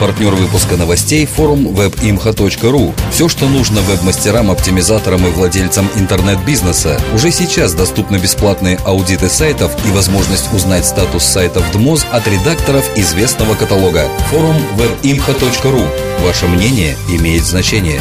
Партнер выпуска новостей – форум webimha.ru. Все, что нужно веб-мастерам, оптимизаторам и владельцам интернет-бизнеса. Уже сейчас доступны бесплатные аудиты сайтов и возможность узнать статус сайтов ДМОЗ от редакторов известного каталога. Форум webimha.ru. Ваше мнение имеет значение.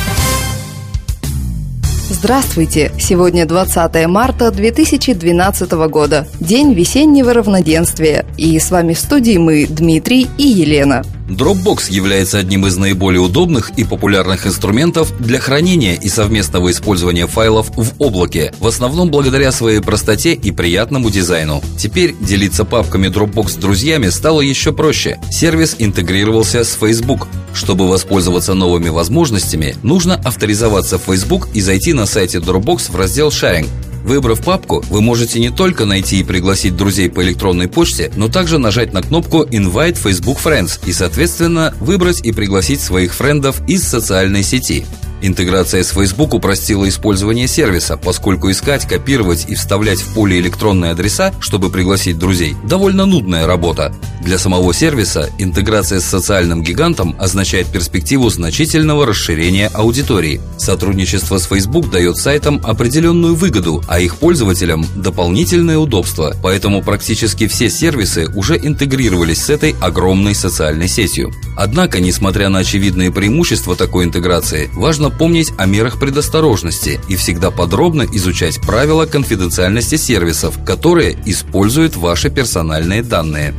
Здравствуйте! Сегодня 20 марта 2012 года. День весеннего равноденствия. И с вами в студии мы, Дмитрий и Елена. Dropbox является одним из наиболее удобных и популярных инструментов для хранения и совместного использования файлов в облаке, в основном благодаря своей простоте и приятному дизайну. Теперь делиться папками Dropbox с друзьями стало еще проще. Сервис интегрировался с Facebook. Чтобы воспользоваться новыми возможностями, нужно авторизоваться в Facebook и зайти на сайте Dropbox в раздел Sharing. Выбрав папку, вы можете не только найти и пригласить друзей по электронной почте, но также нажать на кнопку Invite Facebook Friends и, соответственно, выбрать и пригласить своих френдов из социальной сети. Интеграция с Facebook упростила использование сервиса, поскольку искать, копировать и вставлять в поле электронные адреса, чтобы пригласить друзей, довольно нудная работа. Для самого сервиса интеграция с социальным гигантом означает перспективу значительного расширения аудитории. Сотрудничество с Facebook дает сайтам определенную выгоду, а их пользователям – дополнительное удобство. Поэтому практически все сервисы уже интегрировались с этой огромной социальной сетью. Однако, несмотря на очевидные преимущества такой интеграции, важно нужно помнить о мерах предосторожности и всегда подробно изучать правила конфиденциальности сервисов, которые используют ваши персональные данные.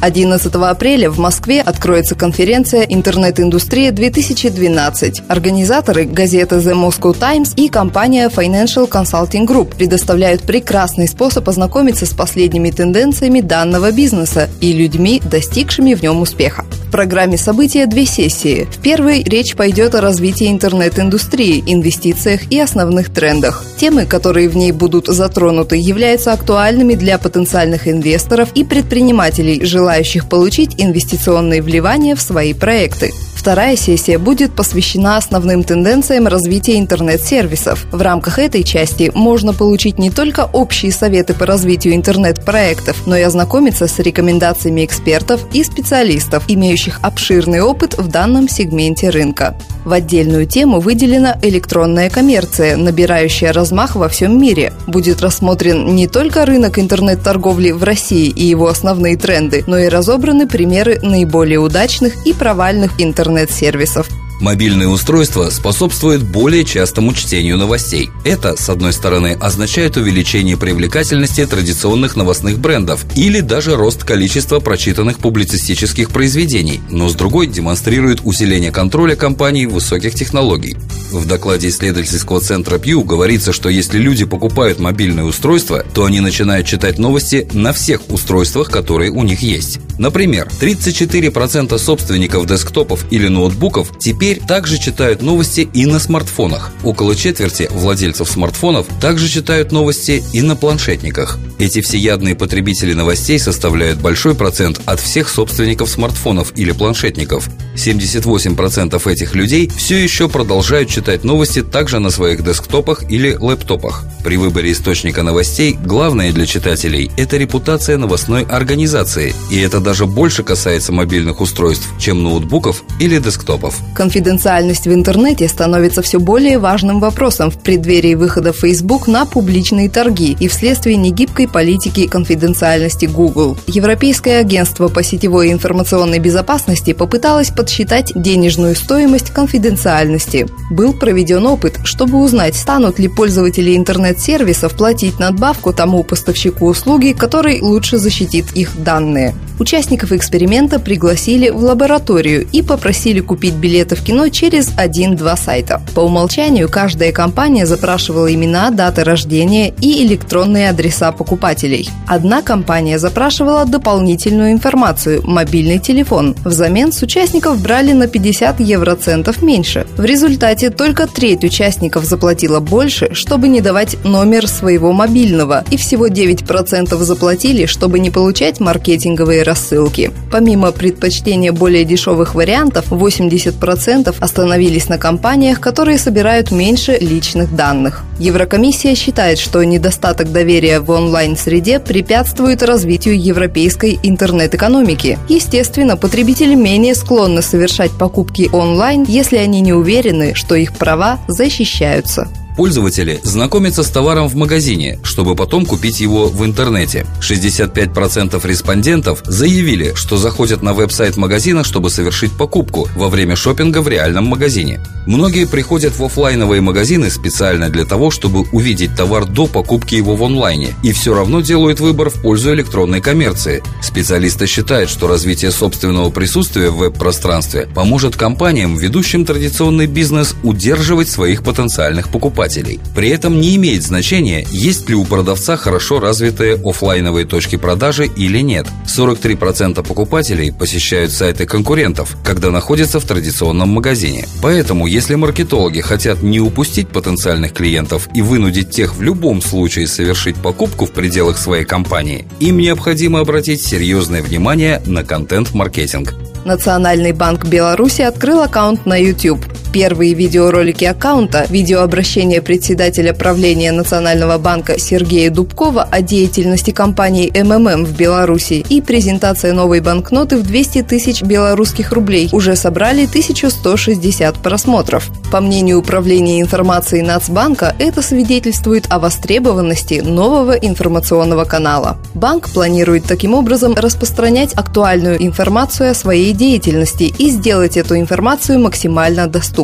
11 апреля в Москве откроется конференция «Интернет-индустрия-2012». Организаторы – газета The Moscow Times и компания Financial Consulting Group предоставляют прекрасный способ ознакомиться с последними тенденциями данного бизнеса и людьми, достигшими в нем успеха. В программе события две сессии. В первой речь пойдет о развитии интернет-индустрии, инвестициях и основных трендах. Темы, которые в ней будут затронуты, являются актуальными для потенциальных инвесторов и предпринимателей, желающих получить инвестиционные вливания в свои проекты. Вторая сессия будет посвящена основным тенденциям развития интернет-сервисов. В рамках этой части можно получить не только общие советы по развитию интернет-проектов, но и ознакомиться с рекомендациями экспертов и специалистов, имеющих обширный опыт в данном сегменте рынка. В отдельную тему выделена электронная коммерция, набирающая размах во всем мире. Будет рассмотрен не только рынок интернет-торговли в России и его основные тренды, но и разобраны примеры наиболее удачных и провальных интернет-сервисов. Мобильные устройства способствуют более частому чтению новостей. Это, с одной стороны, означает увеличение привлекательности традиционных новостных брендов или даже рост количества прочитанных публицистических произведений, но с другой демонстрирует усиление контроля компаний высоких технологий. В докладе исследовательского центра Pew говорится, что если люди покупают мобильное устройство, то они начинают читать новости на всех устройствах, которые у них есть. Например, 34% собственников десктопов или ноутбуков теперь теперь также читают новости и на смартфонах. Около четверти владельцев смартфонов также читают новости и на планшетниках. Эти всеядные потребители новостей составляют большой процент от всех собственников смартфонов или планшетников. 78% этих людей все еще продолжают читать новости также на своих десктопах или лэптопах. При выборе источника новостей главное для читателей – это репутация новостной организации, и это даже больше касается мобильных устройств, чем ноутбуков или десктопов. Конфиденциальность в интернете становится все более важным вопросом в преддверии выхода Facebook на публичные торги и вследствие негибкой политики конфиденциальности Google. Европейское агентство по сетевой и информационной безопасности попыталось подсчитать денежную стоимость конфиденциальности. Был проведен опыт, чтобы узнать, станут ли пользователи интернет-сервисов платить надбавку тому поставщику услуги, который лучше защитит их данные. Участников эксперимента пригласили в лабораторию и попросили купить билеты в кино через один-два сайта. По умолчанию каждая компания запрашивала имена, даты рождения и электронные адреса покупателей. Одна компания запрашивала дополнительную информацию – мобильный телефон. Взамен с участников брали на 50 евроцентов меньше. В результате только треть участников заплатила больше, чтобы не давать номер своего мобильного, и всего 9% заплатили, чтобы не получать маркетинговые рассылки. Помимо предпочтения более дешевых вариантов, 80% остановились на компаниях, которые собирают меньше личных данных. Еврокомиссия считает, что недостаток доверия в онлайн-среде препятствует развитию европейской интернет-экономики. Естественно, потребители менее склонны совершать покупки онлайн, если они не уверены, что их права защищаются. Пользователи знакомятся с товаром в магазине, чтобы потом купить его в интернете. 65% респондентов заявили, что заходят на веб-сайт магазина, чтобы совершить покупку во время шопинга в реальном магазине. Многие приходят в офлайновые магазины специально для того, чтобы увидеть товар до покупки его в онлайне, и все равно делают выбор в пользу электронной коммерции. Специалисты считают, что развитие собственного присутствия в веб-пространстве поможет компаниям, ведущим традиционный бизнес, удерживать своих потенциальных покупателей. При этом не имеет значения, есть ли у продавца хорошо развитые офлайновые точки продажи или нет. 43% покупателей посещают сайты конкурентов, когда находятся в традиционном магазине. Поэтому, если маркетологи хотят не упустить потенциальных клиентов и вынудить тех в любом случае совершить покупку в пределах своей компании, им необходимо обратить серьезное внимание на контент-маркетинг. Национальный банк Беларуси открыл аккаунт на YouTube. Первые видеоролики аккаунта, видеообращение председателя правления Национального банка Сергея Дубкова о деятельности компании МММ в Беларуси и презентация новой банкноты в 200 тысяч белорусских рублей уже собрали 1160 просмотров. По мнению Управления информации Нацбанка, это свидетельствует о востребованности нового информационного канала. Банк планирует таким образом распространять актуальную информацию о своей деятельности и сделать эту информацию максимально доступной.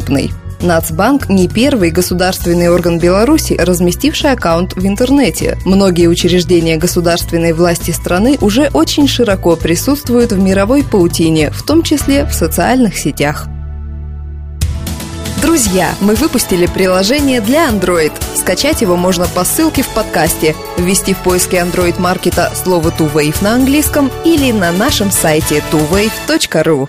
Нацбанк не первый государственный орган Беларуси, разместивший аккаунт в интернете. Многие учреждения государственной власти страны уже очень широко присутствуют в мировой паутине, в том числе в социальных сетях. Друзья, мы выпустили приложение для Android. Скачать его можно по ссылке в подкасте, ввести в поиске Android маркета слово TuWave на английском или на нашем сайте tuwave.ru.